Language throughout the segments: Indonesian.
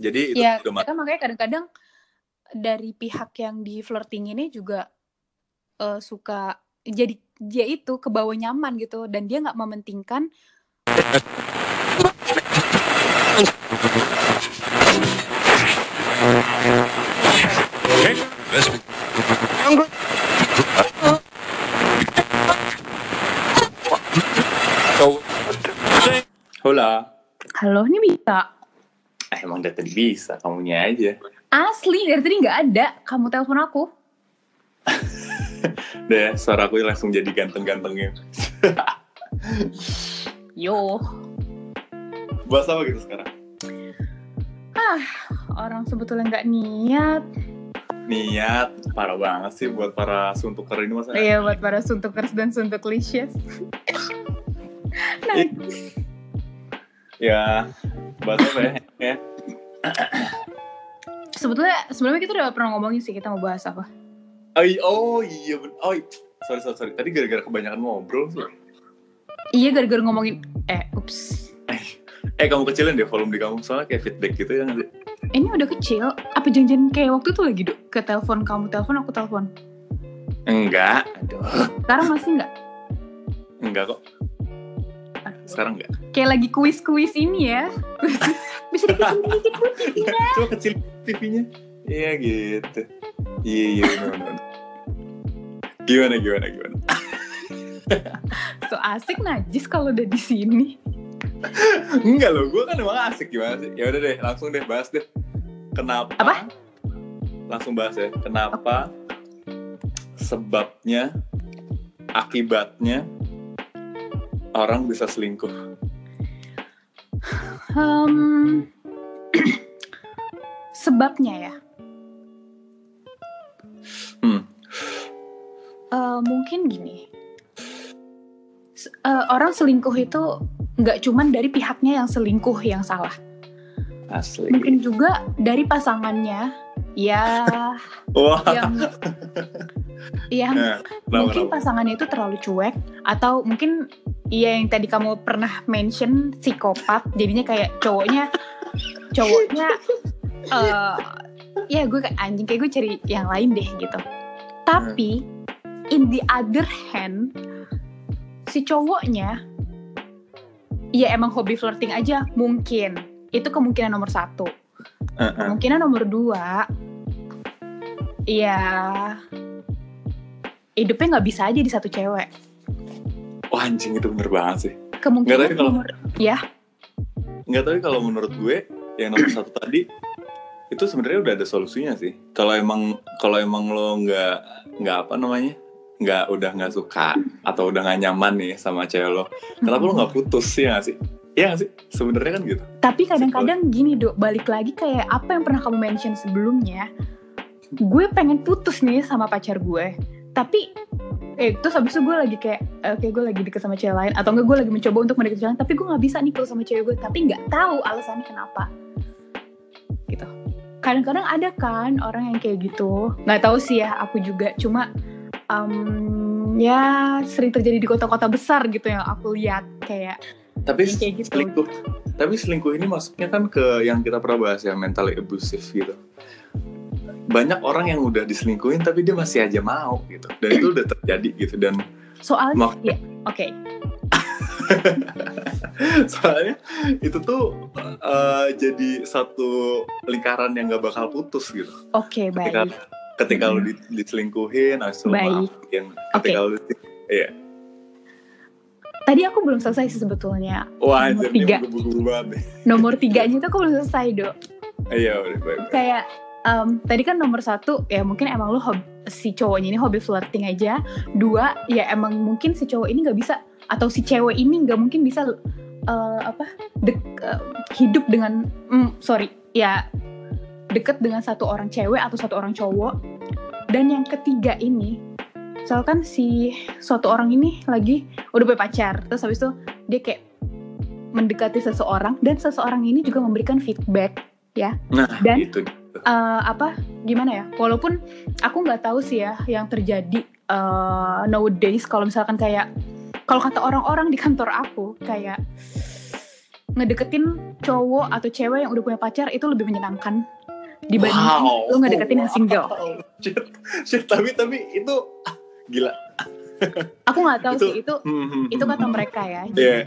Jadi itu Ya, udah ma- kan makanya kadang-kadang dari pihak yang di flirting ini juga eh, suka jadi dia itu ke bawah nyaman gitu dan dia nggak mementingkan Hola. halo ini bisa emang dari tadi bisa, kamunya aja. asli dari tadi nggak ada kamu telepon aku Deh, suara aku langsung jadi ganteng-gantengnya. yo Bahas apa gitu sekarang? orang sebetulnya nggak niat Niat, parah banget sih buat para suntuker ini masa. Iya buat para suntukers dan suntuklicious. nah, Ya, bahas apa ya? Ya? sebetulnya sebelumnya kita udah pernah ngomongin sih kita mau bahas apa. Oh, i- oh iya, ben- oh sorry, sorry, sorry. Tadi gara-gara kebanyakan ngobrol sih. Iya gara-gara ngomongin eh ups. Eh, kamu kecilin deh volume di kamu, soalnya kayak feedback gitu ya nanti. Ini udah kecil. Apa janjian kayak waktu itu lagi ke telepon kamu telepon aku telepon. Enggak, aduh. Sekarang masih nggak? Enggak kok. Sekarang enggak. Kayak lagi kuis-kuis ini ya. Bisa dikecilin dikit Bu. Iya, coba kecil TV-nya. Iya gitu. Iya, iya, bener, bener. Gimana, gimana, gimana? So asik najis kalau udah di sini. Enggak loh, gue kan emang asik gimana sih? Ya udah deh, langsung deh bahas deh. Kenapa? Apa? Langsung bahas ya. Kenapa? Sebabnya, akibatnya orang bisa selingkuh. Hmm, sebabnya ya. Hmm. Eh, mungkin gini. Eh, orang selingkuh itu nggak cuman dari pihaknya yang selingkuh yang salah. Asli. Mungkin juga dari pasangannya ya Wah. yang yang Nah, kenapa, mungkin kenapa? pasangannya itu terlalu cuek atau mungkin iya yang tadi kamu pernah mention psikopat. Jadinya kayak cowoknya cowoknya eh ya gue kayak anjing kayak gue cari yang lain deh gitu. Tapi in the other hand si cowoknya ya emang hobi flirting aja mungkin. Itu kemungkinan nomor satu. Uh-uh. kemungkinan nomor dua ya hidupnya nggak bisa aja di satu cewek Wah anjing itu bener banget sih. Nggak kemungkinan tahu kalau- nomor ya Nggak tahu kalau menurut gue yang nomor satu tadi itu sebenarnya udah ada solusinya sih. Kalau emang kalau emang lo nggak nggak apa namanya nggak udah nggak suka atau udah nggak nyaman nih sama cewek lo, kenapa lo nggak putus sih ya nggak sih? Iya nggak sih? Sebenarnya kan gitu. tapi kadang-kadang gini dok balik lagi kayak apa yang pernah kamu mention sebelumnya gue pengen putus nih sama pacar gue. Tapi eh terus habis itu gue lagi kayak eh, oke gue lagi deket sama cewek lain. Atau enggak gue lagi mencoba untuk mendekati cewek lain tapi gue nggak bisa nih kalau sama cewek gue. Tapi nggak tahu alasannya kenapa. Gitu. Kadang-kadang ada kan orang yang kayak gitu. Nggak tahu sih ya aku juga. Cuma em, ya sering terjadi di kota-kota besar gitu yang aku lihat kayak Tapi kayak gitu. selingkuh, tapi selingkuh ini masuknya kan ke yang kita pernah bahas ya mentally abusive gitu. Banyak orang yang udah diselingkuhin tapi dia masih aja mau gitu. Dan itu udah terjadi gitu dan soalnya ya oke soalnya itu tuh eh, jadi satu lingkaran yang gak bakal putus gitu oke ketika baik ketika lu di- diselingkuhin lu Baik. maafin ketika lu di- iya Tadi aku belum selesai sih sebetulnya. wah Nomor tiga. Nomor tiganya itu aku belum selesai, Dok. iya udah baik Kayak em, tadi kan nomor satu, ya mungkin emang lu hobi, si cowoknya ini hobi flirting aja. Dua, ya emang mungkin si cowok ini nggak bisa, atau si cewek ini nggak mungkin bisa eh, apa dek- eh, hidup dengan, mm, sorry, ya deket dengan satu orang cewek atau satu orang cowok. Dan yang ketiga ini, misalkan si suatu orang ini lagi udah punya pacar, terus habis itu dia kayak mendekati seseorang dan seseorang ini juga memberikan feedback nah Dan- itu eh, apa gimana ya walaupun aku nggak tahu sih ya yang terjadi eh, nowadays kalau misalkan kayak kalau kata orang-orang di kantor aku kayak ngedeketin cowok atau cewek yang udah punya pacar itu lebih menyenangkan dibanding Wow. lu ngedeketin yang single. Shit, shit, tapi tapi itu gila. Aku nggak tahu Itu- sih itu Hmm, hmm, itu kata hmm. mereka ya. Iya. kayak,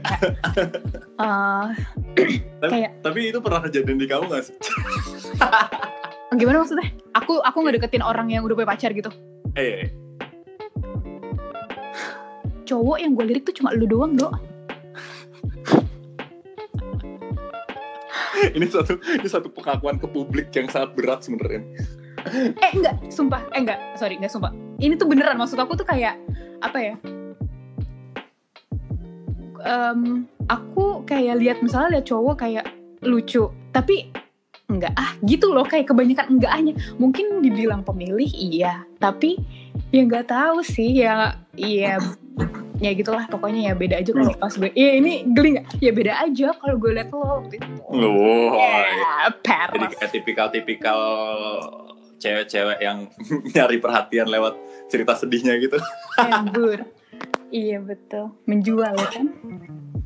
eh, Tapi, kayak tapi itu pernah kejadian di kamu gak sih? Gimana maksudnya? Aku aku ngedeketin orang yang udah punya pacar gitu. Eh, Cowok yang gue lirik tuh cuma lu doang, Do. ini satu ini satu pengakuan ke publik yang sangat berat sebenarnya. Eh enggak, sumpah. Eh enggak, sorry, enggak sumpah. Ini tuh beneran maksud aku tuh kayak apa ya? Em, aku kayak lihat misalnya lihat cowok kayak lucu, tapi enggak ah gitu loh kayak kebanyakan enggak hanya mungkin dibilang pemilih iya, tapi ya enggak tahu sih ya iya ya gitulah pokoknya ya beda aja kalau pas gue iya ini geli nggak ya beda aja kalau gue liat lo waktu itu Loh, ya jadi kayak tipikal-tipikal cewek-cewek yang nyari perhatian lewat cerita sedihnya gitu. Embur. Iya betul. Menjual ya kan?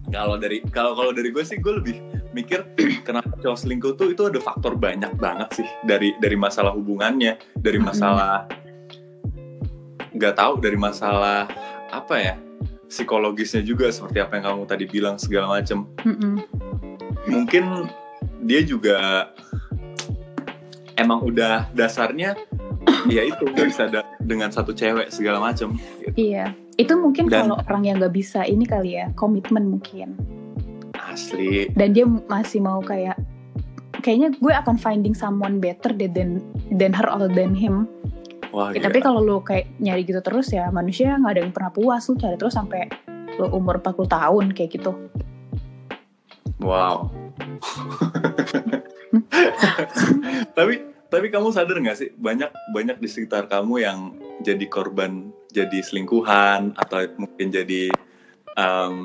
Kalau dari kalau kalau dari gue sih gue lebih mikir kenapa cowok selingkuh tuh itu ada faktor banyak banget sih dari dari masalah hubungannya, dari masalah nggak tahu dari masalah apa ya psikologisnya juga seperti apa yang kamu tadi bilang segala macam. Mm-mm. Mungkin dia juga emang udah dasarnya ya itu nggak bisa da- dengan satu cewek segala macam. Gitu. Iya. Itu mungkin Dan- kalau orang yang nggak bisa ini kali ya komitmen mungkin. Asli. Dan dia masih mau kayak kayaknya gue akan finding someone better than than her or than him. Wah, Ya, tapi kalau lo kayak nyari gitu terus ya manusia nggak ada yang pernah puas lu cari terus sampai lo umur 40 tahun kayak gitu. Wow. tapi tapi kamu sadar nggak sih banyak banyak di sekitar kamu yang jadi korban jadi selingkuhan atau mungkin jadi em,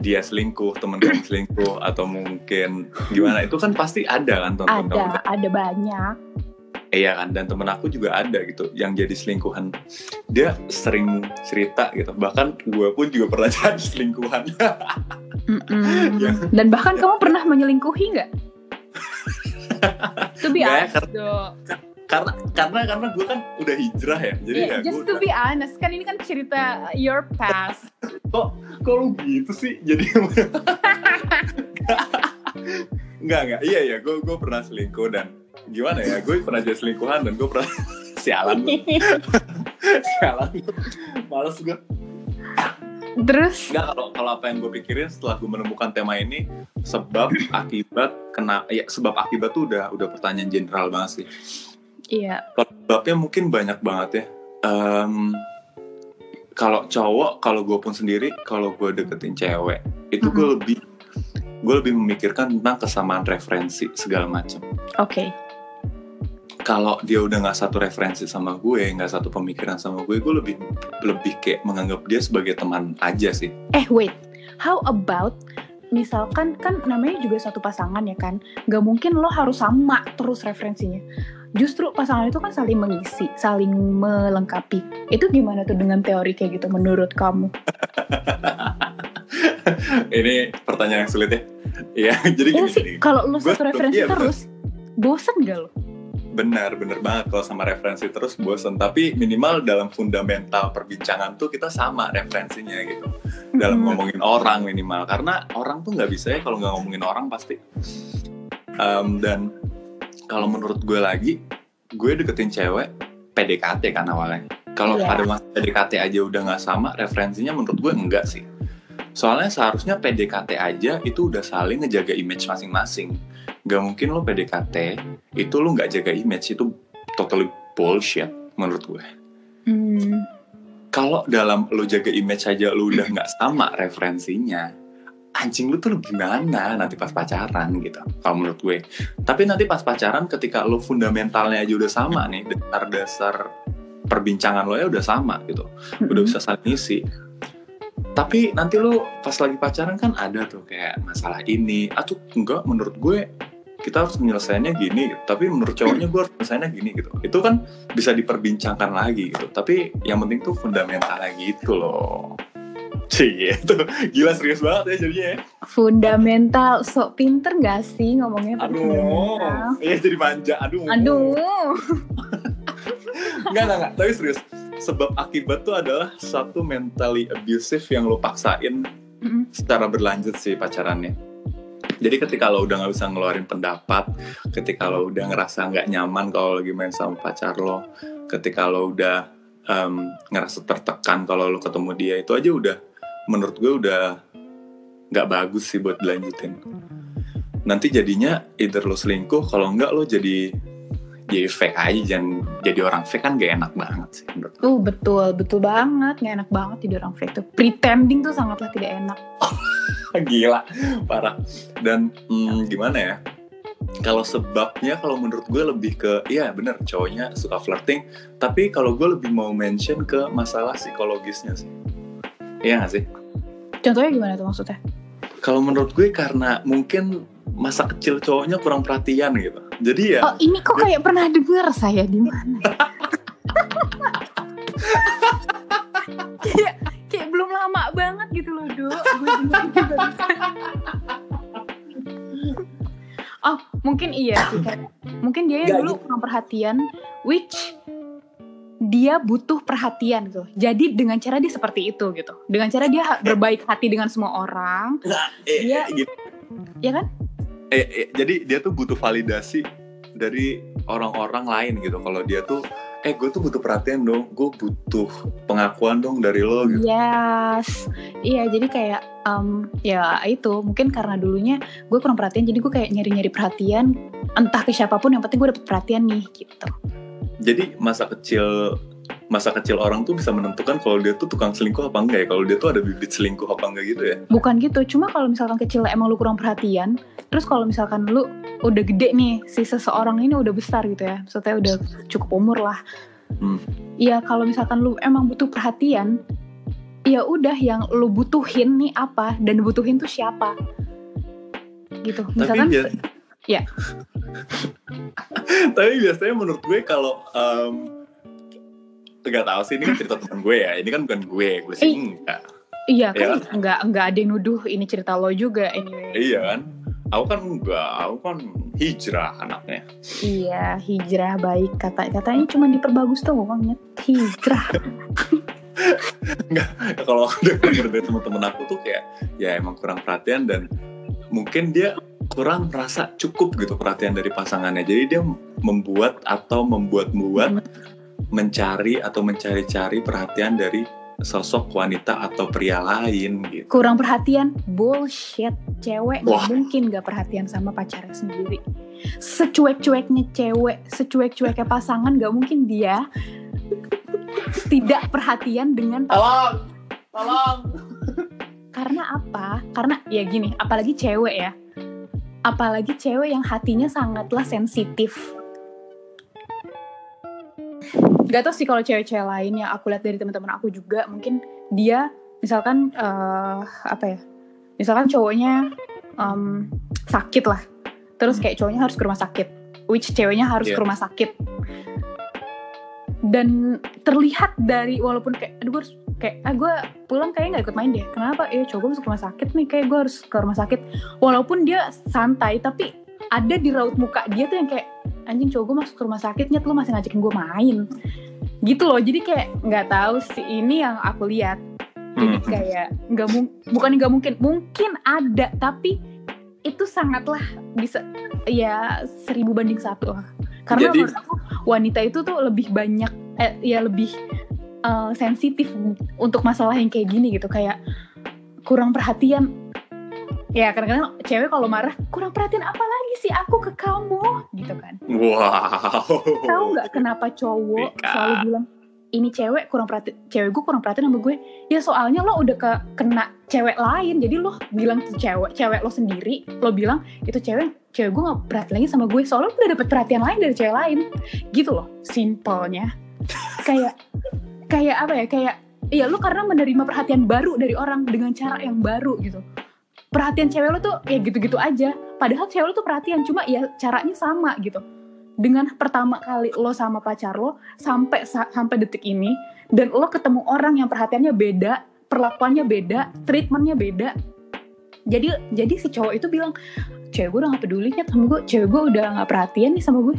dia selingkuh teman kamu selingkuh atau mungkin gimana itu kan pasti ada kan teman kamu Ada, ada banyak. iya kan dan temen aku juga ada gitu yang jadi selingkuhan dia sering cerita gitu bahkan gue pun juga pernah jadi selingkuhan Mm-mm. Ya. Dan bahkan kamu pernah menyelingkuhi nggak? Honest, Do. Karena karena karena gue kan udah hijrah ya jadi Yeah, ya just to be honest, kan ini kan cerita your past. kok kok lu gitu sih? Jadi nggak nggak iya ya gue gue pernah selingkuh dan gimana ya gue pernah jadi selingkuhan dan gue pernah sialan. Sialan. Lu. males gue Terus, nggak kalau kalau apa yang gue pikirin setelah gue menemukan tema ini sebab akibat kena ya sebab akibat tuh udah udah pertanyaan general banget sih iya, sebabnya mungkin banyak banget ya Em, kalau cowok kalau gue pun sendiri kalau gue deketin cewek itu gue Mhm. lebih gue lebih memikirkan tentang kesamaan referensi segala macam oke. kalau dia udah nggak satu referensi sama gue nggak satu pemikiran sama gue gue lebih lebih kayak menganggap dia sebagai teman aja sih Eh wait, how about misalkan kan namanya juga satu pasangan ya kan, nggak mungkin lo harus sama terus referensinya. Justru pasangan itu kan saling mengisi, saling melengkapi. Itu gimana tuh dengan teori kayak gitu menurut kamu? ini pertanyaan yang sulit ya Iya, jadi gini, sih, gini. kalau lo Gue- satu referensi iya, bener. terus, bosen gak lo? benar benar banget kalau sama referensi terus bosen tapi minimal dalam fundamental perbincangan tuh kita sama referensinya gitu dalam Mm-mm. ngomongin orang minimal karena orang tuh nggak bisa ya kalau nggak ngomongin orang pasti Em, dan kalau menurut gue lagi gue deketin cewek PDKT kan awalnya. Kalau Iya. pada masa PDKT aja udah nggak sama referensinya menurut gue enggak sih. Soalnya seharusnya PDKT aja itu udah saling ngejaga image masing-masing. Nggak mungkin lo PDKT itu lo nggak jaga image itu totally bullshit menurut gue. Hmm, kalau dalam lo jaga image aja lo udah nggak sama referensinya anjing lu tuh lu gimana? Nanti pas pacaran gitu kalau menurut gue. Tapi nanti pas pacaran ketika lo fundamentalnya aja udah sama nih dasar-dasar perbincangan lo ya udah sama gitu udah bisa saling isi tapi nanti lo pas lagi pacaran kan ada tuh kayak masalah ini. Atau enggak menurut gue kita harus menyelesaikannya gini gitu. tapi menurut cowoknya gue harus menyelesaikannya gini gitu. Itu kan bisa diperbincangkan lagi gitu. Tapi yang penting tuh fundamentalnya gitu loh Cie, itu gila serius banget ya jadinya ya. Fundamental, sok pinter gak sih ngomongnya Aduh, iya jadi manja. Aduh. Aduh, Enggak, enggak, enggak. Tapi serius. Sebab akibat tuh adalah satu mentally abusive yang lo paksain Mm-mm. secara berlanjut sih pacarannya. Jadi ketika lo udah nggak bisa ngeluarin pendapat, ketika lo udah ngerasa nggak nyaman kalau lagi main sama pacar lo, ketika lo udah em, ngerasa tertekan kalau lo ketemu dia itu aja udah, menurut gue udah nggak bagus sih buat dilanjutin. Nanti jadinya either lo selingkuh, kalau nggak lo jadi jadi fake aja, jangan jadi orang fake kan gak enak banget sih menurut gue. uh betul, betul banget, nggak enak banget jadi orang fake tuh. Pretending tuh sangatlah tidak enak. Gila, parah. Dan hmm, gimana ya? Kalau sebabnya, kalau menurut gue lebih ke, iya bener, cowoknya suka flirting. Tapi kalau gue lebih mau mention ke masalah psikologisnya sih. Iya gak sih? Contohnya gimana tuh maksudnya? Kalau menurut gue karena mungkin masa kecil cowoknya kurang perhatian gitu. Jadi ya, Oh ini kok kayak pernah dengar saya di mana? ya? kayak kayak belum lama banget gitu loh do. Gue dengerin juga bisa. oh mungkin iya sih kayak mungkin dia yang dulu gitu. kurang perhatian, which dia butuh perhatian gitu. Jadi dengan cara dia seperti itu gitu. Dengan cara dia ha- berbaik hati dengan semua orang, eh, dia- eh, gitu. ya kan? Eh, eh, jadi dia tuh butuh validasi dari orang-orang lain gitu. Kalau dia tuh, eh gue tuh butuh perhatian dong, gue butuh pengakuan dong dari lo gitu. Yes, iya jadi kayak em, ya itu mungkin karena dulunya gue kurang perhatian jadi gue kayak nyari-nyari perhatian entah ke siapa pun yang penting gue dapet perhatian nih gitu. Jadi masa kecil masa kecil orang tuh bisa menentukan kalau dia tuh tukang selingkuh apa enggak ya? Kalau dia tuh ada bibit selingkuh apa enggak gitu ya? Bukan gitu, cuma kalau misalkan kecil emang lu kurang perhatian, terus kalau misalkan lu udah gede nih si seseorang ini udah besar gitu ya, maksudnya udah cukup umur lah. Hmm. Iya kalau misalkan lu emang butuh perhatian, ya udah yang lu butuhin nih apa dan butuhin tuh siapa, gitu. Misalkan Tapi bias- ya. Tapi biasanya menurut gue kalau em, nggak tahu sih ini kan cerita teman gue ya. Ini kan bukan gue, gue sih Eh. enggak. Iya Iya kan nggak nggak ada yang nuduh ini cerita lo juga anyway. Iya kan? Aku kan enggak, aku kan hijrah anaknya. Iya hijrah baik kata katanya cuma diperbagus doang nyet hijrah. kalau aku denger dari teman-teman aku tuh kayak ya emang kurang perhatian dan mungkin dia kurang merasa cukup gitu perhatian dari pasangannya. Jadi dia membuat atau membuat-buat mencari atau mencari-cari perhatian dari sosok wanita atau pria lain gitu. Kurang perhatian bullshit cewek nggak Wah. mungkin gak perhatian sama pacarnya sendiri. Secuek-cueknya cewek, secuek-cueknya pasangan gak mungkin dia tidak perhatian dengan Tolong, tolong. karena apa? Karena ya gini, apalagi cewek ya. Apalagi cewek yang hatinya sangatlah sensitif. Gak tau sih kalau cewek-cewek lain yang aku lihat dari teman-teman aku juga mungkin dia misalkan eh, apa ya? Misalkan cowoknya em, sakit lah. Terus kayak cowoknya harus ke rumah sakit. Which ceweknya harus Iya. ke rumah sakit. Dan terlihat dari walaupun kayak aduh gue harus kayak ah gue pulang kayak nggak ikut main deh. Kenapa? Ya coba gue masuk rumah sakit nih. Kayak gue harus ke rumah sakit. Walaupun dia santai tapi ada di raut muka dia tuh yang kayak anjing cowok gue masuk ke rumah sakit nyet lu masih ngajakin gue main. Gitu loh. Jadi kayak nggak tahu sih ini yang aku lihat. Jadi Hmm. kayak nggak mung bukan nggak mungkin. Mungkin ada tapi itu sangatlah bisa ya seribu banding satu lah. Karena Jadi- menurut aku wanita itu tuh lebih banyak eh, ya lebih eh, sensitif untuk masalah yang kayak gini gitu kayak kurang perhatian. Ya kadang-kadang cewek kalau marah kurang perhatian apa lagi sih? Aku ke kamu gitu kan. Wow. tahu nggak kenapa cowok Rika. selalu bilang ini cewek kurang perhatian cewek gue kurang perhatian sama gue. Ya soalnya lo udah ke kena cewek lain. Jadi lo bilang ke cewek cewek lo sendiri lo bilang itu cewek cewek gue gak perhatian lagi sama gue. Soalnya lo udah dapet perhatian lain dari cewek lain. Gitu loh simpelnya. Kayak kayak apa ya kayak iya lo karena menerima perhatian baru dari orang dengan cara yang baru gitu. Perhatian cewek lo tuh ya gitu-gitu aja. Padahal cewek lo tuh perhatian cuma ya caranya sama gitu. Dengan pertama kali lo sama pacar lo sampai sa- sampai detik ini dan lo ketemu orang yang perhatiannya beda perlakuannya beda treatmentnya beda. Jadi jadi si cowok itu bilang cewek gue udah gak peduli nih sama gue cewek gue udah gak perhatian nih sama gue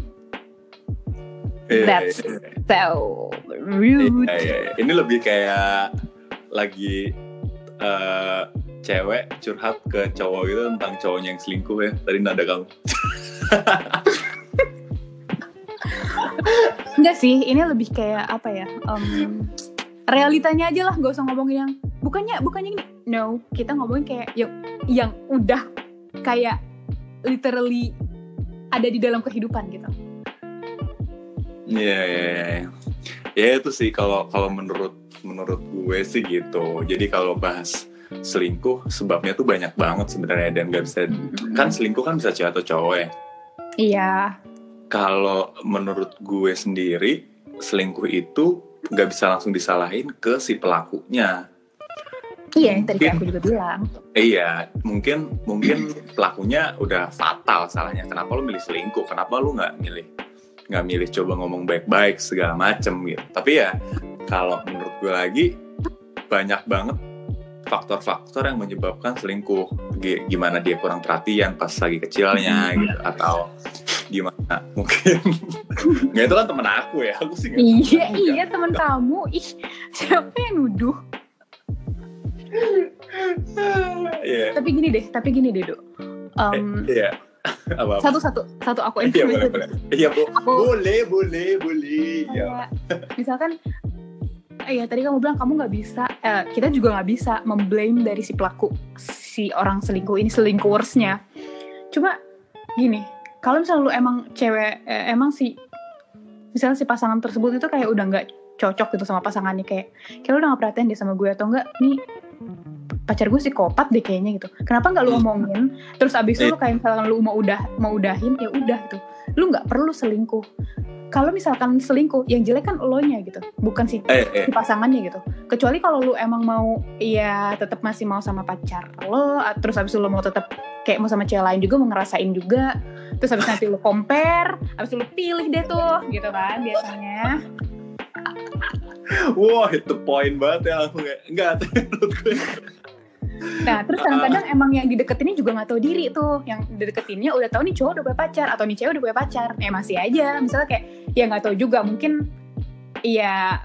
Iya, That's so rude iya, iya, iya. Ini lebih kayak lagi eh, cewek curhat ke cowok gitu tentang cowoknya yang selingkuh ya. Tadi nada kamu. Enggak sih, ini lebih kayak apa ya? em, realitanya aja lah, gak usah ngomongin yang bukannya bukannya ini. No, kita ngomongin kayak yang yang udah kayak literally ada di dalam kehidupan gitu. Iya, iya, iya. iya. Ya itu sih kalau kalau menurut menurut gue sih gitu. Jadi kalau bahas selingkuh sebabnya tuh banyak banget sebenarnya dan gak bisa kan selingkuh kan bisa cewek atau cowok ya. Iya, Kalau menurut gue sendiri selingkuh itu nggak bisa langsung disalahin ke si pelakunya. iya yang tadi aku juga bilang. Iya, mungkin mungkin pelakunya udah fatal salahnya. Kenapa lu milih selingkuh? Kenapa lu nggak milih nggak milih coba ngomong baik-baik segala macem gitu. Tapi ya kalau menurut gue lagi banyak banget faktor-faktor yang menyebabkan selingkuh. G- Gimana dia kurang perhatian pas lagi kecilnya gitu atau gimana mungkin nggak itu kan temen aku ya aku sih. Iya, Kan iya teman kamu. Ih, siapa yang nuduh? Iya. Tapi gini deh, tapi gini deh, Dok. Eh, Em, Iya. Apa? satu satu satu aku Iya boleh boleh. Iya bo- Aku- boleh boleh boleh. Ya. misalkan eh, ya tadi kamu bilang kamu nggak bisa eh, kita juga nggak bisa memblame dari si pelaku si orang selingkuh ini selingkuhersnya cuma gini kalau misalnya lu emang cewek eh, emang si misalnya si pasangan tersebut itu kayak udah nggak cocok gitu sama pasangannya kayak kayak lu udah nggak perhatian dia sama gue atau enggak nih pacar gue psikopat deh kayaknya gitu. Kenapa nggak lu Hmm. omongin? Terus abis itu lu kayak misalkan lu mau udah mau udahin ya udah gitu. Lu nggak perlu selingkuh. Kalau misalkan selingkuh yang jelek kan lo nya gitu bukan si, Eh eh. si pasangannya gitu. Kecuali kalau lu emang mau ya tetap masih mau sama pacar lo terus habis itu lo mau tetap kayak mau sama cewek lain juga mau ngerasain juga. Terus habis nanti lu compare habis itu lu pilih deh tuh gitu kan biasanya. Wah itu poin banget ya langsung kayak enggak menurut gue. Nah, terus kadang-kadang emang yang dideketinnya juga nggak tahu diri tuh. Yang dideketinnya udah tahu nih cowok udah punya pacar atau nih cewek udah punya pacar. Eh masih aja. Misalnya kayak ya nggak tahu juga. Mungkin ya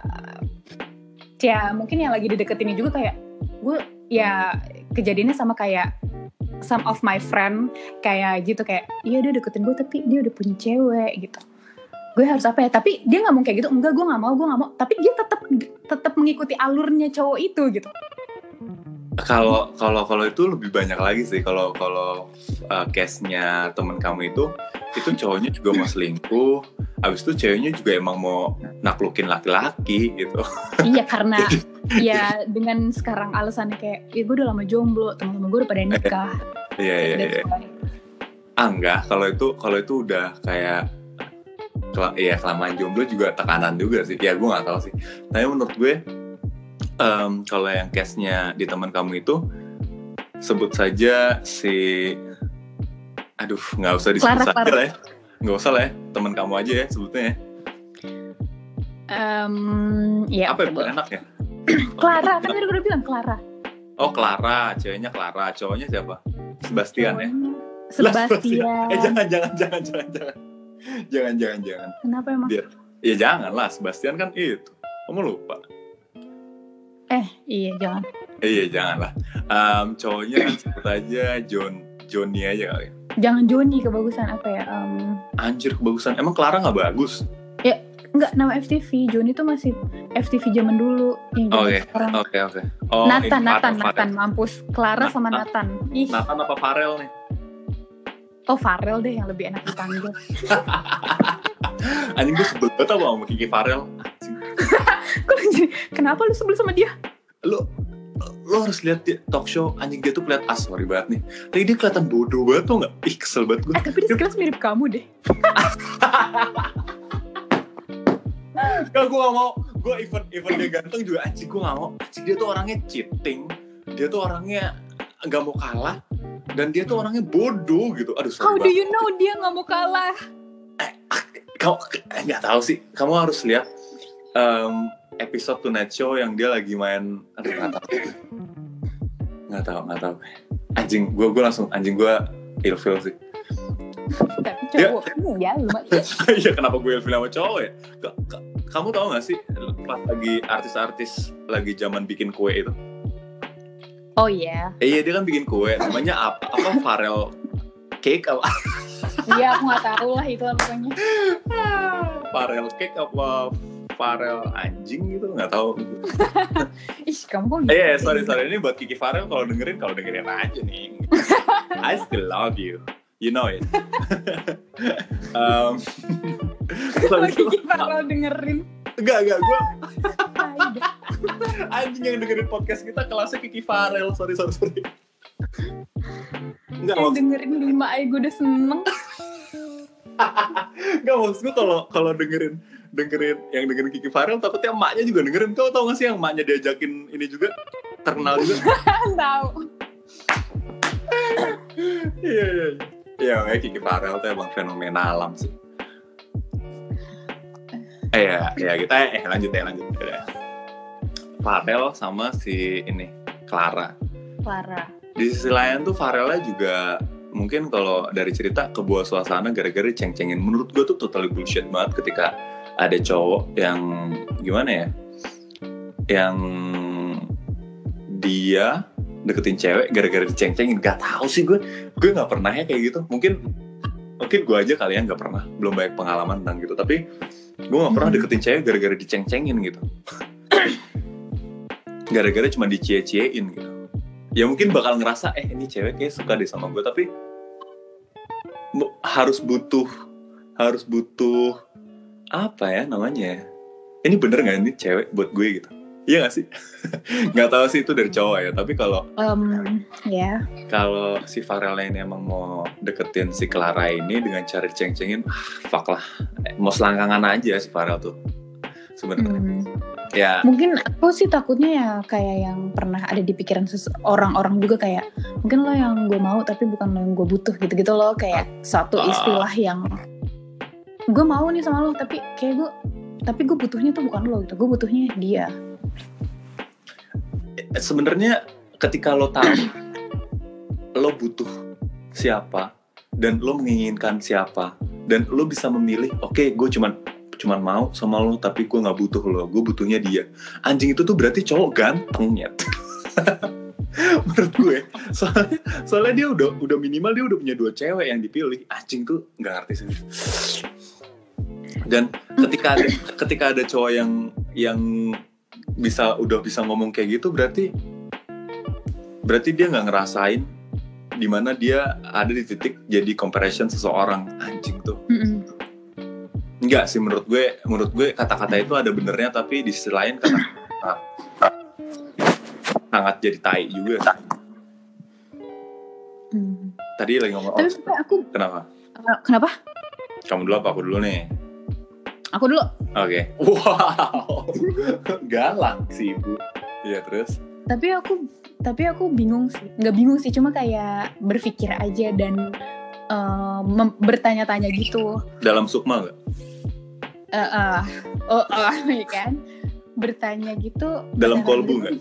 ya mungkin yang lagi dideketinnya juga kayak gue ya kejadiannya sama kayak some of my friend. Kayak gitu kayak iya dia deketin gue tapi dia udah punya cewek gitu. Gue harus apa ya? Tapi dia nggak mau kayak gitu. Enggak gue nggak mau gue nggak mau. Tapi dia tetap tetap mengikuti alurnya cowok itu gitu Kalau kalau kalau itu lebih banyak lagi sih kalau kalau uh, case-nya temen kamu itu itu cowoknya juga mau selingkuh. Habis itu ceweknya juga emang mau naklukin laki-laki gitu. Iya karena ya dengan sekarang alasannya kayak ya gue udah lama jomblo teman-teman gue udah pada nikah. Iya iya iya. Ah enggak, kalau itu kalau itu udah kayak kela- ya kelamaan jomblo juga tekanan juga sih. Ya gue nggak tahu sih. Tapi menurut gue em, kalau yang case-nya di teman kamu itu sebut saja si aduh nggak usah disebut Clara, saja Clara. lah ya. Nggak usah lah ya, teman kamu aja ya sebutnya ya. Em, ya Apa yang enak ya? Clara kan tadi udah bilang Clara. Oh Clara, ceweknya Clara, cowoknya siapa? Sebastian ya? Cowoknya Sebastian. Eh jangan jangan jangan jangan jangan. Jangan jangan jangan. Kenapa emang? Biar ya jangan lah, Sebastian kan itu. Kamu lupa. Eh iya jangan. Eh, iya jangan lah. Em, cowoknya kan sebut aja John Johnny aja kali. Jangan Joni kebagusan apa ya? Em, Anjir kebagusan. Emang Clara nggak bagus? enggak nama FTV. Joni tuh masih FTV zaman dulu. Oke. Oke oke. Oh, Nathan, Nathan, Nathan, mampus. Clara sama Nathan. Nathan. Ih, Nathan apa Farel nih? Oh Farel deh yang lebih enak dipanggil. Anjing gue sebel banget apa sama Kiki Farel. Kenapa lu sebel sama dia? Lo lo harus lihat dia talk show anjing dia tuh kelihatan ah sorry banget nih tapi dia kelihatan bodoh banget tuh nggak ih kesel banget gue Eh tapi dia sekilas mirip kamu deh. Gak, gue gak mau. Gue even, even dia ganteng juga anjing gue gak mau. Anjing dia tuh orangnya cheating. Dia tuh orangnya gak mau kalah. Dan dia tuh orangnya bodoh gitu. Aduh How sorry do banget. you know dia nggak mau kalah? Kamu eh, gak tahu sih. Kamu harus lihat. em, episode Tonight Show yang dia lagi main aduh nggak tahu nggak tahu nggak tahu anjing gue gue langsung anjing gue ilfil sih Tapi cowok ya lumayan. Iya kenapa gue ilfil sama cowok ya? Ka- ka- kamu tahu gak sih pas lagi artis-artis lagi zaman bikin kue itu? Oh iya. Eh, iya dia kan bikin kue, namanya apa? Apa Farel cake apa? Iya aku nggak tahu lah itu pokoknya. Farel cake apa Farel anjing gitu nggak tahu. Ih kamu gitu? Eh yeah, sorry sorry ini buat Kiki Farel kalau dengerin kalau dengerin aja nih. I still love you. You know it. um, Lagi bakal dengerin. Enggak enggak gue anjing yang dengerin podcast kita kelasnya Kiki Farel. Sorry sorry sorry. Enggak Yang dengerin lima aja gue udah seneng. enggak maksud gue kalau kalau dengerin dengerin yang dengerin Kiki Farel takutnya emaknya juga dengerin kau tau gak sih yang emaknya diajakin ini juga? Terkenal juga. Tahu. iya iya iya. Makanya Kiki Farel tuh emang fenomena alam sih eh ya ya kita eh lanjut ya lanjut. Ya Farel sama si ini Clara. Clara. di sisi lain tuh Farelnya juga mungkin kalau dari cerita kebuah suasana gara-gara ceng-cengin. Menurut gue tuh totally bullshit banget ketika ada cowok yang gimana ya yang dia deketin cewek gara-gara diceng-cengin. Gak tahu sih gue gue nggak pernah ya kayak gitu. Mungkin mungkin gue aja kalian nggak pernah. Belum banyak pengalaman tentang gitu. Tapi gue nggak pernah Hmm. deketin cewek gara-gara diceng-cengin gitu gara-gara cuma dicie-ciein gitu ya mungkin bakal ngerasa eh ini cewek kayak suka deh sama gue tapi harus butuh harus butuh apa ya namanya ya? ini bener nggak ini cewek buat gue gitu iya gak sih? Nggak tahu sih itu dari cowok ya tapi kalau Um, ya. kalau si Farel ini emang mau deketin si Clara ini dengan cara diceng-cengin ah, fuck lah. Mau selangkangan aja si Farel tuh sebenarnya. Hmm. ya. Mungkin aku sih takutnya ya kayak yang pernah ada di pikiran orang-orang juga kayak mungkin lo yang gue mau tapi bukan lo yang gue butuh gitu-gitu loh. Kayak satu Ah. istilah yang gue mau nih sama lo tapi kayak gue tapi gue butuhnya tuh bukan lo gitu. Gue butuhnya dia sebenarnya ketika lo tahu lo butuh siapa dan lo menginginkan siapa dan lo bisa memilih oke gue cuman cuman mau sama lo tapi gue nggak butuh lo gue butuhnya dia. Anjing itu tuh berarti cowok ganteng ya menurut gue. Soalnya soalnya dia udah udah minimal dia udah punya dua cewek yang dipilih. Anjing tuh nggak ngerti sih. Dan ketika ada ketika ada cowok yang yang bisa udah bisa ngomong kayak gitu berarti berarti dia nggak ngerasain di mana dia ada di titik jadi comparison seseorang. Anjing tuh. Mm-mm. enggak sih menurut gue menurut gue kata-kata itu ada benernya tapi di sisi lain kata sangat jadi tai juga Hmm. tadi lagi ngomong tapi oh, aku kenapa? Uh, kenapa? Kamu dulu apa? Aku dulu nih aku dulu. Oke. Wow. Galak sih ibu Iya terus? Tapi aku tapi aku bingung sih. Nggak bingung sih cuma kayak berpikir aja dan uh, bertanya-tanya gitu. Dalam sukma nggak? Eh, eh, oh, oh, ya kan? Bertanya gitu. Dalam kolbu gitu. nggak?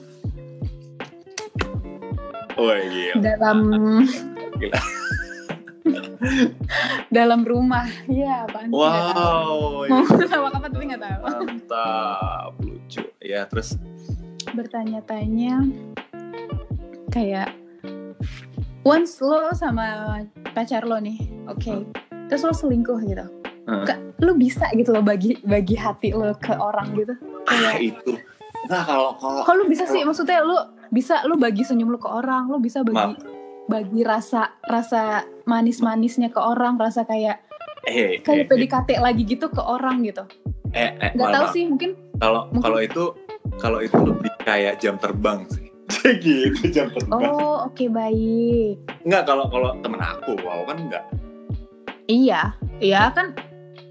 Oh iya. Dalam Gila. dalam rumah. Ya apaan tahu. wow mau sama apa tapi nggak tahu. Mantap lucu. Ya terus? Bertanya-tanya kayak once lo sama pacar lo nih oke terus lo selingkuh gitu. Hmm. Ka- lo bisa gitu lo bagi bagi hati lo ke orang gitu? Ah kayak itu. Nah kalau kalau kalau lo bisa sih? Maksudnya lo bisa lo bagi senyum lo ke orang lo bisa bagi Maaf. bagi rasa rasa manis-manisnya ke orang rasa kayak eh, eh, kayak PDKT lagi gitu ke orang gitu. Eh, eh, nggak tahu sih mungkin kalau Mungkin- kalau itu kalau itu lebih kayak jam terbang sih. Gitu jam terbang. Oh oke baik. Enggak kalau kalau temen aku wow kan enggak iya iya kan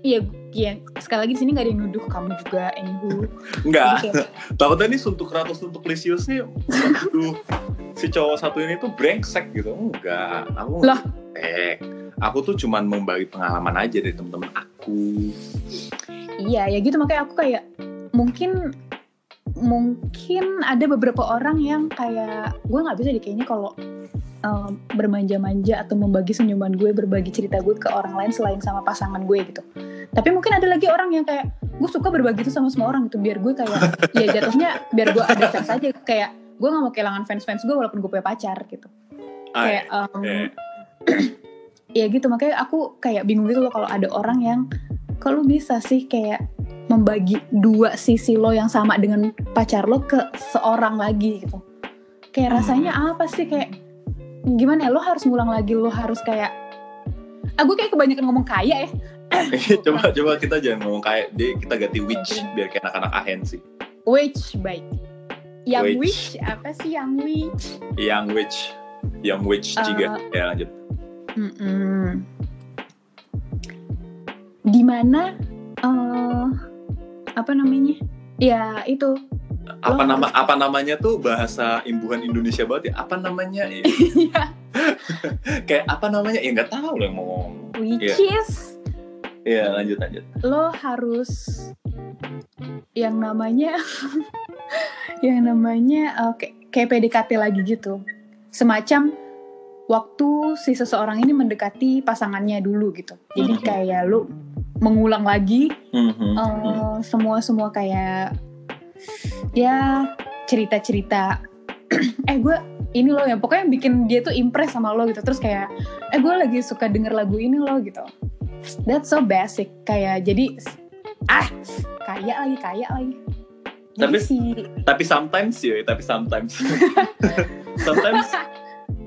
iya iya. Sekali lagi di sini nggak ada yang nuduh kamu juga anywho. Enggak takutnya ini suntuk ratus suntuk lisius nih aduh si cowok satu ini tuh brengsek gitu. Enggak aku Lah. Eh aku tuh cuman membagi pengalaman aja dari temen-temen aku. Iya ya gitu. Makanya aku kayak mungkin mungkin ada beberapa orang yang kayak gue nggak bisa deh kayaknya kalau um, bermanja-manja atau membagi senyuman gue, berbagi cerita gue ke orang lain selain sama pasangan gue gitu. Tapi mungkin ada lagi orang yang kayak gue suka berbagi itu sama semua orang gitu. Biar gue kayak ya jatuhnya biar gue ada fans aja. Kayak gue nggak mau kehilangan fans-fans gue walaupun gue punya pacar gitu. Kayak um, ya gitu makanya aku kayak bingung gitu loh kalau ada orang yang kalau bisa sih kayak membagi dua sisi lo yang sama dengan pacar lo ke seorang lagi? Gitu. Kayak Hmm. rasanya apa sih? Kayak gimana ya? Lo harus ngulang lagi lo harus kayak ah gue kayak kebanyakan ngomong kaya ya. Coba coba kita jangan ngomong kayak dia kita ganti witch biar kayak anak-anak ahen sih. witch baik. Yang Witch. witch apa sih? Yang witch? Yang witch, yang witch Eh, juga. ya lanjut. Mm-mm. Di mana eh apa namanya? Ya itu. Apa nama harus- apa namanya tuh bahasa imbuhan Indonesia banget ya? Apa namanya? Ya, kayak apa namanya? Ya nggak tahu loh yang mau ngomong. Which Iya. is Iya lanjut lanjut. lo harus yang namanya yang namanya eh, kayak, kayak PDKT lagi gitu. Semacam waktu si seseorang ini mendekati pasangannya dulu gitu. Jadi Mhm. kayak lo mengulang lagi Mhm. eh, semua semua kayak ya cerita-cerita eh gue ini loh yang pokoknya yang bikin dia tuh impress sama lo gitu terus kayak eh gue lagi suka denger lagu ini loh gitu that's so basic kayak jadi ah kaya lagi kaya lagi Tapi- si tapi sometimes ya tapi sometimes. Sometimes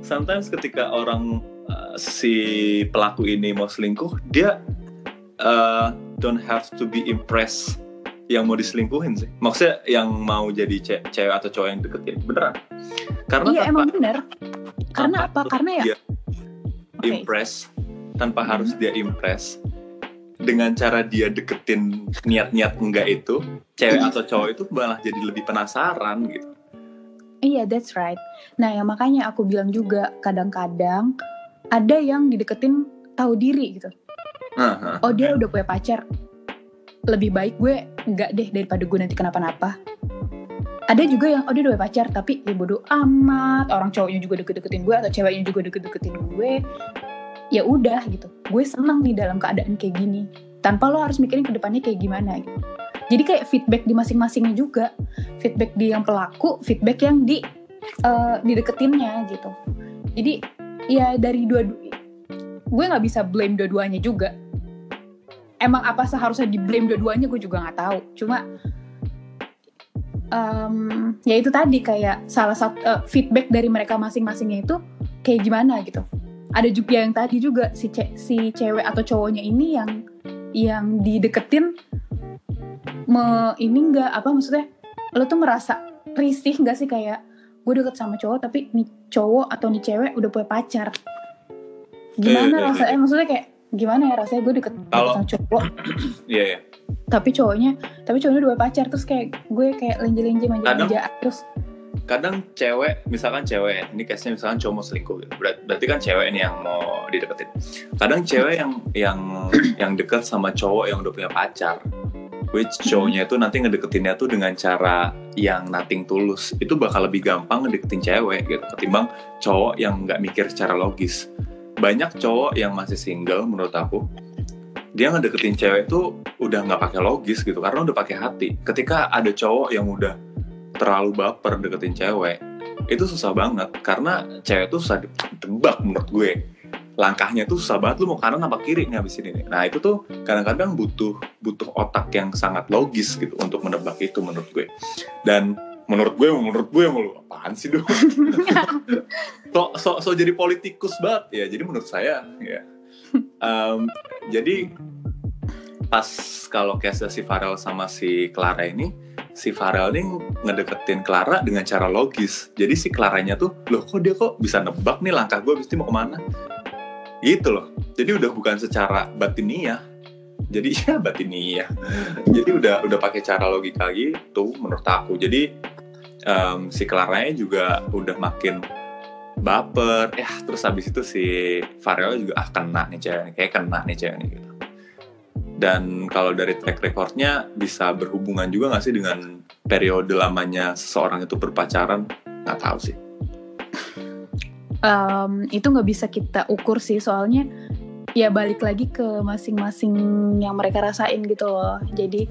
sometimes ketika orang uh, si pelaku ini mau selingkuh dia uh, don't have to be impressed yang mau diselingkuhin sih. Maksudnya yang mau jadi ce- cewek atau cowok yang deketin beneran. Karena iya tanpa emang bener. Karena apa? karena ya? dia oke. impress tanpa Mhm. harus dia impress dengan cara dia deketin niat-niat enggak itu cewek atau cowok itu malah jadi lebih penasaran gitu Iya, that's right. Nah, ya makanya aku bilang juga kadang-kadang ada yang dideketin tahu diri gitu. Nah, Oh, dia udah punya pacar. Lebih baik gue enggak deh daripada gue nanti kenapa-napa. Ada juga yang oh dia udah pacar tapi ya bodo amat, orang cowoknya juga deket-deketin gue atau ceweknya juga deket-deketin gue. Ya udah gitu. Gue seneng nih dalam keadaan kayak gini. Tanpa lo harus mikirin ke depannya kayak gimana gitu. Jadi kayak feedback di masing-masingnya juga. Feedback di yang pelaku, feedback yang di eh, dideketinnya gitu. Jadi ya dari dua gue nggak bisa blame dua-duanya juga. Emang apa seharusnya di blame dua-duanya gue juga nggak tahu. Cuma em, ya itu tadi kayak salah satu eh, feedback dari mereka masing-masingnya itu kayak gimana gitu. Ada juga yang tadi juga si ce- si cewek atau cowoknya ini yang yang dideketin me ini enggak apa maksudnya lo tuh merasa risih nggak sih? Kayak gue deket sama cowok tapi nih cowok atau nih cewek udah punya pacar. Gimana Eh, eh, rasanya? Maksudnya kayak gimana ya rasanya gue deket, deket sama cowok? Iya ya tapi cowoknya tapi cowoknya udah punya pacar terus kayak gue kayak lenje-lenje manja-manja terus kadang cewek misalkan cewek ini case-nya misalkan cowok mau selingkuh gitu. Berat- berarti kan cewek ini yang mau dideketin. Kadang cewek yang yang yang dekat sama cowok yang udah punya pacar which cowoknya itu nanti ngedeketinnya tuh dengan cara yang nothing tulus. Itu bakal lebih gampang ngedeketin cewek gitu ketimbang cowok yang nggak mikir secara logis. Banyak cowok yang masih single menurut aku dia ngedeketin cewek itu udah nggak pakai logis gitu karena udah pakai hati. Ketika ada cowok yang udah terlalu baper deketin cewek itu susah banget. Karena cewek tuh susah ditebak menurut gue. Langkahnya tuh susah banget lu mau kanan apa kiri nih habis ini nih. nah itu tuh kadang-kadang butuh butuh otak yang sangat logis gitu untuk menebak itu menurut gue. Dan menurut gue menurut gue mulu apaan sih dong so, so, so jadi politikus banget. Ya jadi menurut saya ya. Em, jadi pas kalau case si Farel sama si Clara ini si Farel ini ngedeketin Clara dengan cara logis. Jadi si Claranya tuh loh kok dia kok bisa nebak nih langkah gue ini mau ke mana? Gitu loh. Jadi udah bukan secara batiniah. Jadi ya batiniah. Jadi udah udah pakai cara logika gitu menurut aku. Jadi em, si Claranya juga udah makin baper. Ya terus habis itu si Farel juga ah kena nih cewek nih kayak kena nih cewek nih gitu dan kalau dari track recordnya bisa berhubungan juga nggak sih dengan periode lamanya seseorang itu berpacaran? Nggak tahu sih. Um, itu nggak bisa kita ukur sih soalnya ya balik lagi ke masing-masing yang mereka rasain gitu loh. Jadi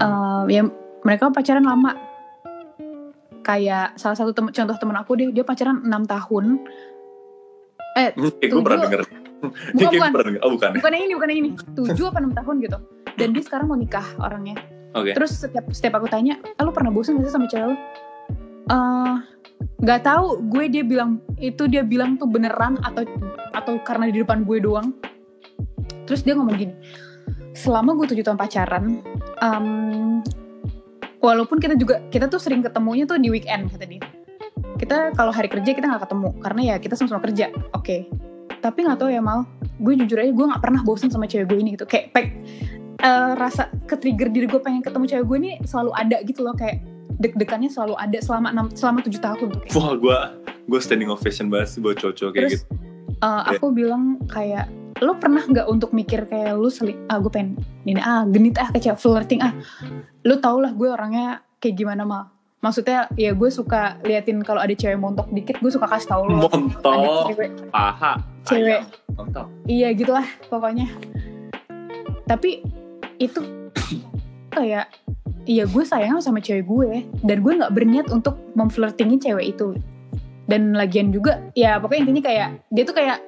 um, ya mereka pacaran lama. Kayak salah satu tem contoh temen aku deh dia pacaran enam tahun. Eh Kayak gue pernah denger bukan bukan. Oh bukan. Bukan yang ini bukan yang ini. Tujuh apa enam tahun gitu. Dan dia sekarang mau nikah orangnya. Oke. Terus setiap setiap aku tanya ah, lu pernah bosan gak sih sama cewek lu? Eh, nggak tahu. Gue dia bilang itu dia bilang tuh beneran atau atau karena di depan gue doang. Terus dia ngomong gini selama gue tujuh tahun pacaran em, walaupun kita juga kita tuh sering ketemunya tuh di weekend kata dia. Kita kalau hari kerja kita nggak ketemu karena ya kita sama-sama kerja. Oke tapi nggak tahu ya mal. Gue jujur aja gue nggak pernah bosan sama cewek gue ini gitu. Kayak pek eh, rasa ke trigger diri gue pengen ketemu cewek gue ini selalu ada gitu loh. Kayak deg-degannya selalu ada selama enam selama tujuh tahun. Tuh kayak. Wah gue gue standing ovation banget sih buat cowok-cowok kayak Terus gitu. eh, aku bilang kayak lo pernah nggak untuk mikir kayak lu seling ah gue pengen ini ah genit ah kayak flirting ah. Lu tau lah gue orangnya kayak gimana mal maksudnya ya gue suka liatin kalau ada cewek montok dikit gue suka kasih tau lo. Montok? Cewek. Paha? Cewek. ayam, Montok. Iya gitulah pokoknya. Tapi itu kayak iya gue sayang sama cewek gue dan gue nggak berniat untuk memflirtingin cewek itu. Dan lagian juga ya pokoknya intinya kayak dia tuh kayak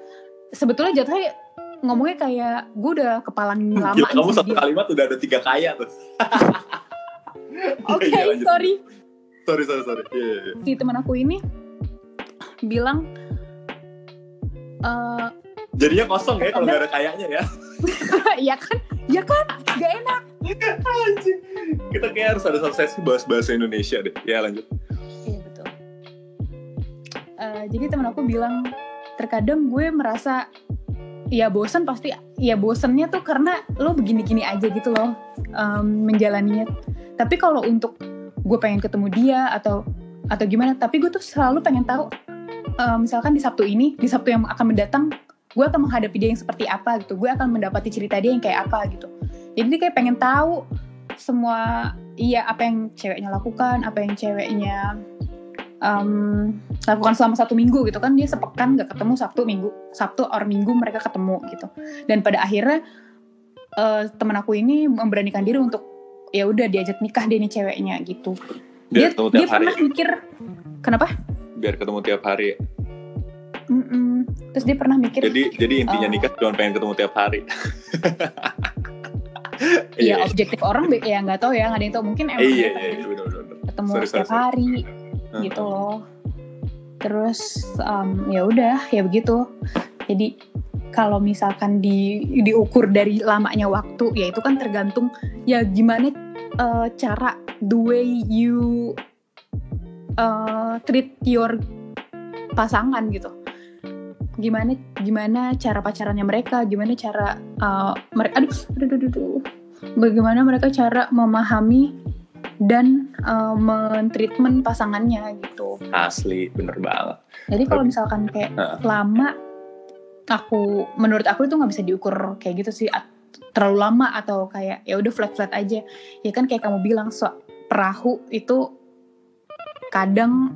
sebetulnya jatuhnya ngomongnya kayak gue udah kepalang lama Gila, kamu satu dia. kalimat udah ada tiga kaya tuh. Oke Iya, lanjut. sorry Sorry sorry sorry Iya, iya, iya. si teman aku ini bilang eh Jadinya kosong ya kalau nggak ada kayaknya ya ya kan ya kan gak enak Anjing. Kita kayak harus ada sesi bahas bahasa Indonesia deh Ya lanjut Iya betul. Eh, jadi temen aku bilang terkadang gue merasa ya bosan pasti ya bosannya tuh karena lo begini-gini aja gitu loh em, menjalaninya. Tapi kalau untuk gue pengen ketemu dia atau atau gimana, tapi gue tuh selalu pengen tahu eh, misalkan di Sabtu ini, di Sabtu yang akan mendatang, gue akan menghadapi dia yang seperti apa gitu. Gue akan mendapati cerita dia yang kayak apa gitu. Jadi kayak pengen tahu semua iya apa yang ceweknya lakukan, apa yang ceweknya em, lakukan selama satu minggu gitu kan dia sepekan nggak ketemu Sabtu Minggu Sabtu or Minggu mereka ketemu gitu dan pada akhirnya eh, temen aku ini memberanikan diri untuk ya udah diajak nikah dia nih ceweknya gitu. Biar dia ketemu dia hari. pernah mikir kenapa? Biar ketemu tiap hari. Mm-mm. terus dia pernah mikir Jadi jadi intinya Oh. nikah cuma pengen ketemu tiap hari. Ya objektif orang ya nggak tahu ya nggak ada yang tahu. Mungkin emang Iya iya iya bener ketemu Sorry, setiap sorry, hari gitu loh. Terus em, ya udah ya begitu. Jadi kalau misalkan di diukur dari lamanya waktu ya itu kan tergantung ya gimana eh, cara the way you eh, treat your pasangan gitu. Gimana gimana cara pacarannya mereka gimana cara mereka aduh, aduh, aduh, aduh, bagaimana mereka cara memahami dan eh, mentreatment pasangannya gitu. Asli bener banget. Jadi kalau misalkan kayak Heeh. lama aku menurut aku itu nggak bisa diukur kayak gitu sih terlalu lama atau kayak ya udah flat flat aja. Ya kan kayak kamu bilang so perahu itu kadang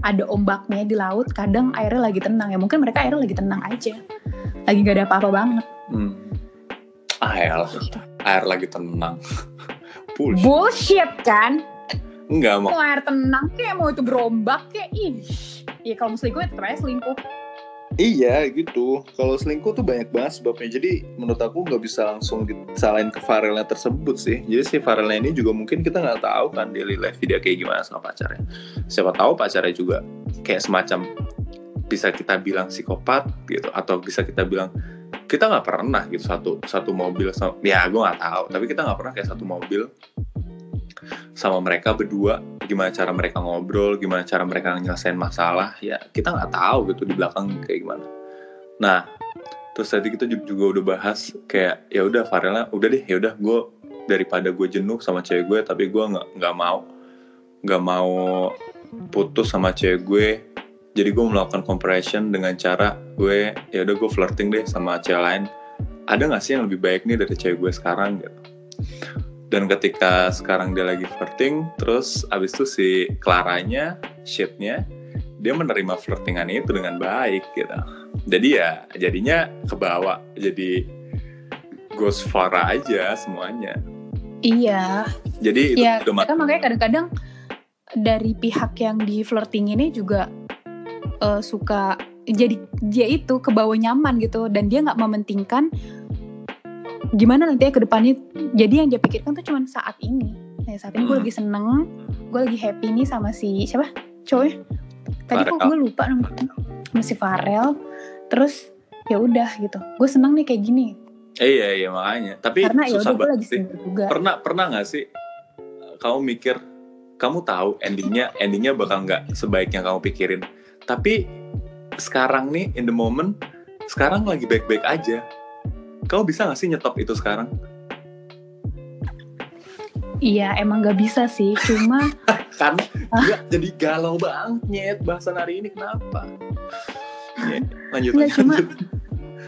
ada ombaknya di laut kadang airnya lagi tenang. Ya mungkin mereka airnya lagi tenang aja. Lagi nggak ada apa-apa banget. Hmm. air air lagi tenang. Bullshit. bullshit kan? Enggak mau air tenang kayak mau itu berombak kayak ih. Ya kalau selingkuh ya aja selingkuh Iya gitu. Kalau selingkuh tuh banyak banget sebabnya. Jadi menurut aku nggak bisa langsung disalahin ke Farelnya tersebut sih. Jadi si Farelnya ini juga mungkin kita nggak tahu kan daily life dia kayak gimana sama pacarnya. Siapa tahu pacarnya juga kayak semacam bisa kita bilang psikopat gitu atau bisa kita bilang kita nggak pernah gitu satu satu mobil sama ya gue nggak tahu tapi kita nggak pernah kayak satu mobil sama mereka berdua gimana cara mereka ngobrol gimana cara mereka nyelesain masalah ya kita nggak tahu gitu di belakang kayak gimana. Nah terus tadi kita ju- juga udah bahas kayak ya udah Farelnya udah deh ya udah gue daripada gue jenuh sama cewek gue tapi gue nggak nggak mau nggak mau putus sama cewek gue jadi gue melakukan comparison dengan cara gue ya udah gue flirting deh sama cewek lain. Ada nggak sih yang lebih baik nih dari cewek gue sekarang gitu dan ketika sekarang dia lagi flirting terus abis itu si Claranya shitnya dia menerima flirtingan itu dengan baik gitu. Jadi ya jadinya kebawa jadi ghost Farah aja semuanya. Iya. jadi itu Ya, udah kan makanya kadang-kadang dari pihak yang di flirting ini juga eh, suka jadi dia itu kebawa nyaman gitu. Dan dia nggak mementingkan gimana nanti ya ke depannya. Jadi yang dia pikirkan tuh cuma saat ini. Nah, saat ini gue Hmm. lagi seneng, gue lagi happy nih sama si siapa cowoknya. Tadi kok gue lupa namanya. Sama si Farel. Terus ya udah gitu. Gue seneng nih kayak gini. eh, iya iya makanya tapi Karena ya udah gue lagi seneng juga. pernah pernah nggak sih eh, kamu mikir kamu tahu endingnya endingnya bakal nggak sebaik yang kamu pikirin tapi sekarang nih in the moment sekarang lagi baik-baik aja kamu bisa nggak sih nyetop itu sekarang Iya emang gak bisa sih. Cuma kan nggak jadi galau banget nyet bahasan hari ini kenapa Nyet, lanjut Nggak, lanjut, cuma-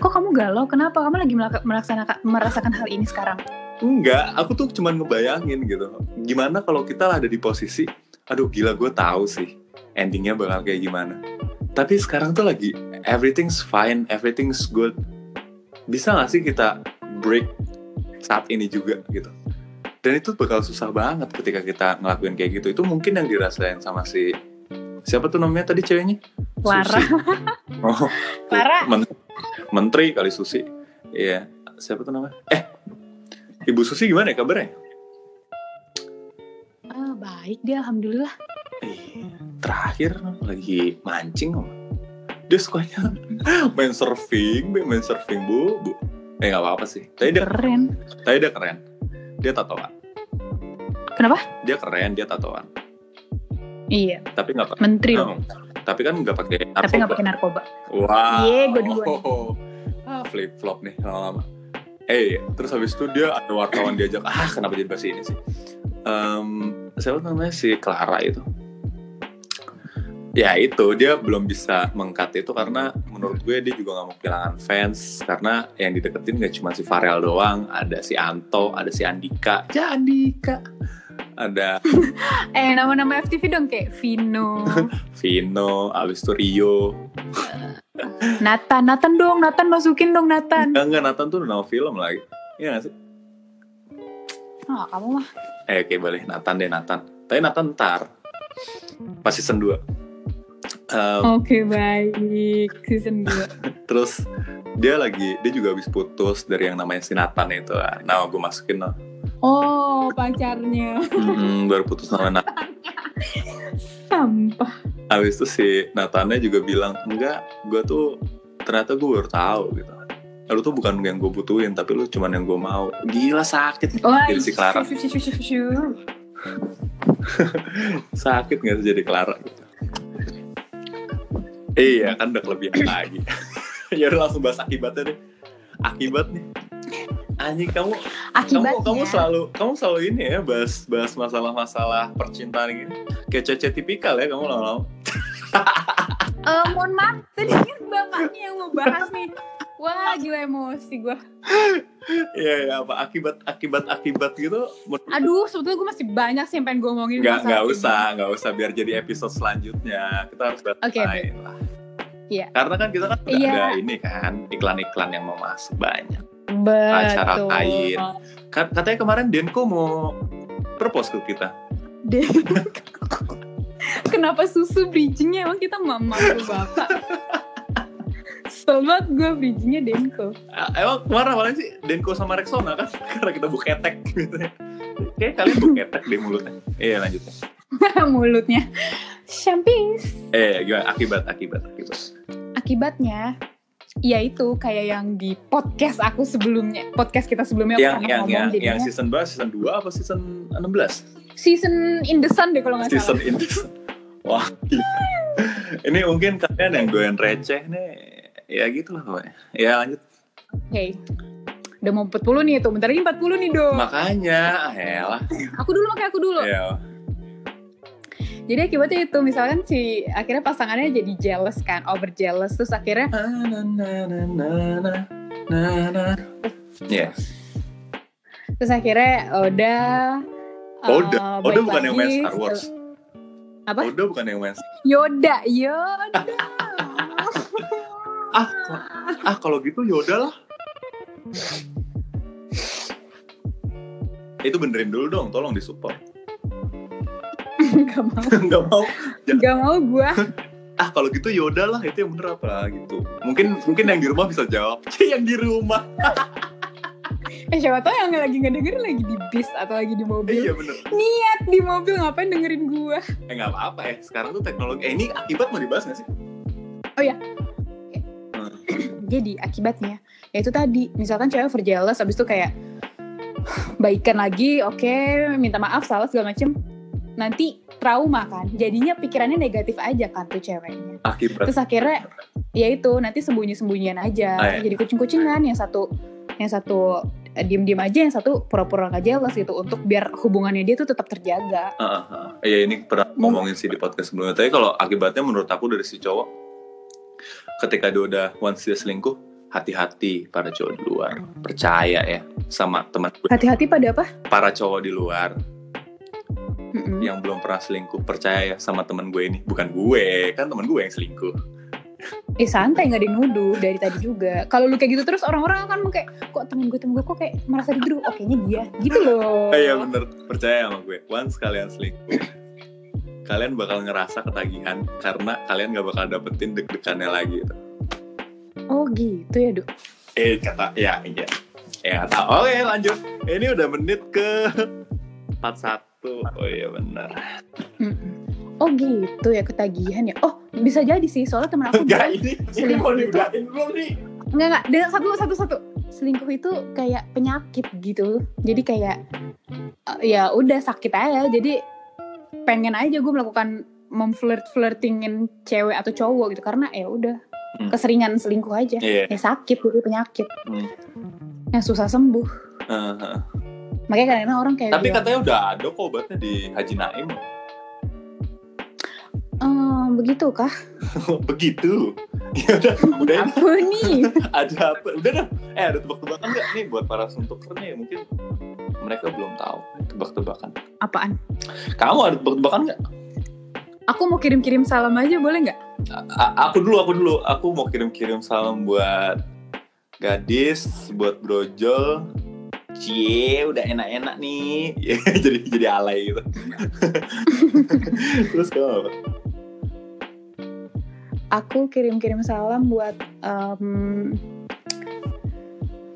kok kamu galau? Kenapa kamu lagi melak- melaksanakan merasakan hal ini sekarang? Enggak, aku tuh cuman ngebayangin gitu. Gimana kalau kita ada di posisi, aduh gila gue tahu sih endingnya bakal kayak gimana. Tapi sekarang tuh lagi everything's fine, everything's good. Bisa gak sih kita break saat ini juga gitu? Dan itu bakal susah banget ketika kita ngelakuin kayak gitu. Itu mungkin yang dirasain sama si siapa tuh namanya tadi ceweknya? Lara. Oh, Lara. men- menteri kali Susi. Iya, siapa tuh namanya? Eh, Ibu Susi gimana ya kabarnya? Ah, baik dia alhamdulillah. Eh, terakhir lagi mancing om. Dia sukanya main surfing, main surfing bu, bu. Eh nggak apa-apa sih. Tapi dia, Keren. tapi dia keren. Dia tatoan. Kenapa? Dia keren, dia tatoan. Iya, Tapi nggak pakai. menteri loh. Oh, tapi kan nggak pakai Tapi nggak pakai narkoba. Wow. Iya, gua duluan. Ah, flip flop nih lama-lama. Eh, terus habis itu dia ada wartawan diajak. Ah, kenapa jadi bahas ini sih? Em, siapa namanya si Clara itu? Ya itu. Dia belum bisa mengkat itu karena menurut gue dia juga nggak mau kehilangan fans. Karena yang dideketin gak cuma si Farel doang, ada si Anto, ada si Andika, ya Andika, ada Eh, nama-nama FTV dong kayak Vino, Vino, abis itu Rio, Nathan, Nathan dong, Nathan masukin dong Nathan. enggak enggak Nathan tuh udah nama film lagi, Iya gak sih? Ah, kamu mah. Eh oke boleh. Nathan deh Nathan. Tapi Nathan ntar. Pas season 2 Em, Oke, baik. Season 2. Terus dia lagi dia juga habis putus dari yang namanya si Nathan itu. Nah gue masukin lah. Oh, pacarnya. Mm, baru putus nama Nathan. Sampah. Habis itu si Nathannya juga bilang enggak, gue tuh ternyata gue baru tahu gitu. Lu tuh bukan yang gue butuhin, tapi lu cuman yang gue mau. Gila sakit Wah, jadi si Clara. Sakit gak sih jadi Clara gitu. Iya kan udah kelebihan lagi. ya udah langsung bahas akibatnya deh. Akibat nih. Anjing kamu Akibatnya. kamu kamu selalu kamu selalu ini ya bahas bahas masalah-masalah percintaan gini. Kayak cece tipikal ya kamu lama-lama. Eh, mohon maaf, tadi kan bapaknya yang mau bahas nih. Wah, gila emosi gue. Iya ya apa akibat akibat akibat gitu. Aduh, sebetulnya gue masih banyak sih yang pengen gue ngomongin. Nggak ini. usah nggak usah biar jadi episode selanjutnya kita harus bahas lain lah. Iya. Karena kan kita kan udah Iya. ada ini kan iklan-iklan yang mau masuk banyak. Betul. Acara lain. Katanya kemarin Denko mau propose ke kita. Den- Kenapa susu bridgingnya emang kita mama bapak? Kesel banget gue bridgingnya Denko. Ah, Emang kemarin awalnya sih Denko sama Rexona kan karena kita buketek gitu ya. Kayak kalian buketek di mulutnya. Iya lanjutnya. Mulutnya. Champings. Eh gimana akibat akibat akibat. Akibatnya, ya itu kayak yang di podcast aku sebelumnya. Podcast kita sebelumnya aku yang pernah yang ngomong yang, jadinya. yang season berapa? Season 2 apa season 16? season in the sun deh kalau nggak Season salah. ini. Wah. gila. Ini mungkin kalian yang doyan receh nih. Ya gitu lah pokoknya. Ya lanjut. Oke. Udah mau 40 nih tuh, bentar lagi 40 nih dong. Makanya, elah. Aku dulu makanya aku dulu. Ya. Jadi akibatnya itu misalkan si akhirnya pasangannya jadi jealous kan, over jealous terus akhirnya Na, na, na, na, na, na, na. Ya. terus akhirnya udah Oda, eh, Oda bukan yang main lagi, Star Wars. Apa? Oda bukan yang main. Yoda Yoda Ah, ah kalau gitu Yoda lah. Itu benerin dulu dong, tolong disupport. Gak mau Nggak mau. Gak mau gue Ah kalau gitu Yoda lah, itu yang bener apa gitu. Mungkin mungkin yang di rumah bisa jawab. yang di rumah. Eh siapa tau yang lagi ngedengerin lagi di bis Atau lagi di Eh, mobil iya bener. Niat di mobil ngapain dengerin gue Eh nggak apa-apa ya. Sekarang tuh teknologi. Eh ini akibat mau dibahas nggak sih? Jadi akibatnya Ya itu tadi Misalkan cewek overjealous Abis itu kayak Baikan lagi Oke Minta maaf salah segala macem Nanti trauma kan Jadinya pikirannya negatif aja kan tuh ceweknya Akibat. Terus akhirnya Ya itu Nanti sembunyi-sembunyian aja Ah, iya. Jadi kucing-kucingan Yang satu Yang satu eh, Diem-diem aja Yang satu pura-pura gak jealous gitu Untuk biar hubungannya dia tuh tetap terjaga Ah, ah, ah. Iya ini pernah ngomongin sih di podcast sebelumnya. Tapi kalau akibatnya menurut aku dari si cowok, ketika dia udah once dia selingkuh, hati-hati para cowok di luar. Percaya ya sama teman gue. Hati-hati pada apa? Para cowok di luar Mm-mm. yang belum pernah selingkuh, percaya ya sama teman gue ini. Bukan gue, kan teman gue yang selingkuh. Eh santai nggak ada yang nuduh dari tadi juga. Kalau lu kayak gitu terus orang-orang akan kayak kok temen gue temen gue kok kayak merasa digeruh. Oh kayaknya dia gitu loh. Eh, Iya bener, percaya sama gue. Once kalian selingkuh, kalian bakal ngerasa ketagihan karena kalian gak bakal dapetin deg-degannya lagi. Gitu. Oh gitu ya dok. Eh kata ya iya. Ya tahu. Oke lanjut. Ini udah menit ke 41. Oh iya benar. Oh gitu ya ketagihan ya. Oh bisa jadi sih soalnya temen aku Enggak ini ini mau itu- diudahin belum nih? Enggak enggak. Dan satu satu satu. Selingkuh itu kayak penyakit gitu. Jadi kayak ya udah sakit aja. Jadi pengen aja gue melakukan memflirt flirtingin cewek atau cowok gitu karena ya udah Hmm. keseringan selingkuh aja. Iya. Ya sakit jadi penyakit. Hmm. Yang susah sembuh. Heeh. Makanya kadang-kadang orang kayak Tapi bilang, katanya udah ada kok obatnya di Haji Naim. "Eh, begitu kah? Begitu. Ya udah, udah Apa nih? ada apa? Udah dah. Eh ada tebak-tebakan nggak nih buat para suntuker nih? Mungkin mereka belum tahu tebak-tebakan. Apaan? Kamu ada tebak-tebakan nggak? Aku mau kirim-kirim salam aja boleh nggak? Aku dulu, aku dulu. Aku mau kirim-kirim salam buat gadis, buat brojol. Cie, udah enak-enak nih. Jadi jadi alay gitu. Terus kamu apa? Aku kirim-kirim salam buat em,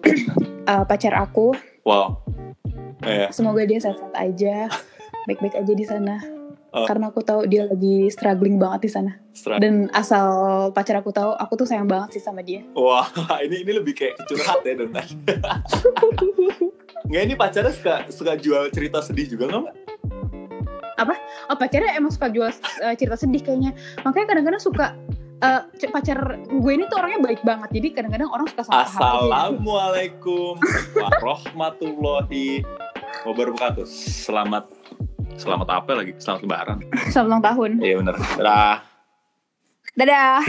eh, pacar aku. Wow. Eh, Semoga dia sehat-sehat aja, baik-baik aja di sana. Oh. Karena aku tahu dia lagi struggling banget di sana. Dan asal pacar aku tahu, aku tuh sayang banget sih sama dia. Wah, ini ini lebih kayak curhat ya tadi. Nggak ini pacarnya suka suka jual cerita sedih juga nggak mbak? Oh pacarnya emang suka jual eh, cerita sedih kayaknya. Makanya kadang-kadang suka c- pacar gue ini tuh orangnya baik banget. Jadi kadang-kadang orang suka salah paham aja gitu. Assalamualaikum warahmatullahi wabarakatuh. Selamat selamat apa lagi? Selamat lebaran. Selamat ulang tahun. Iya bener. Dah. Dadah.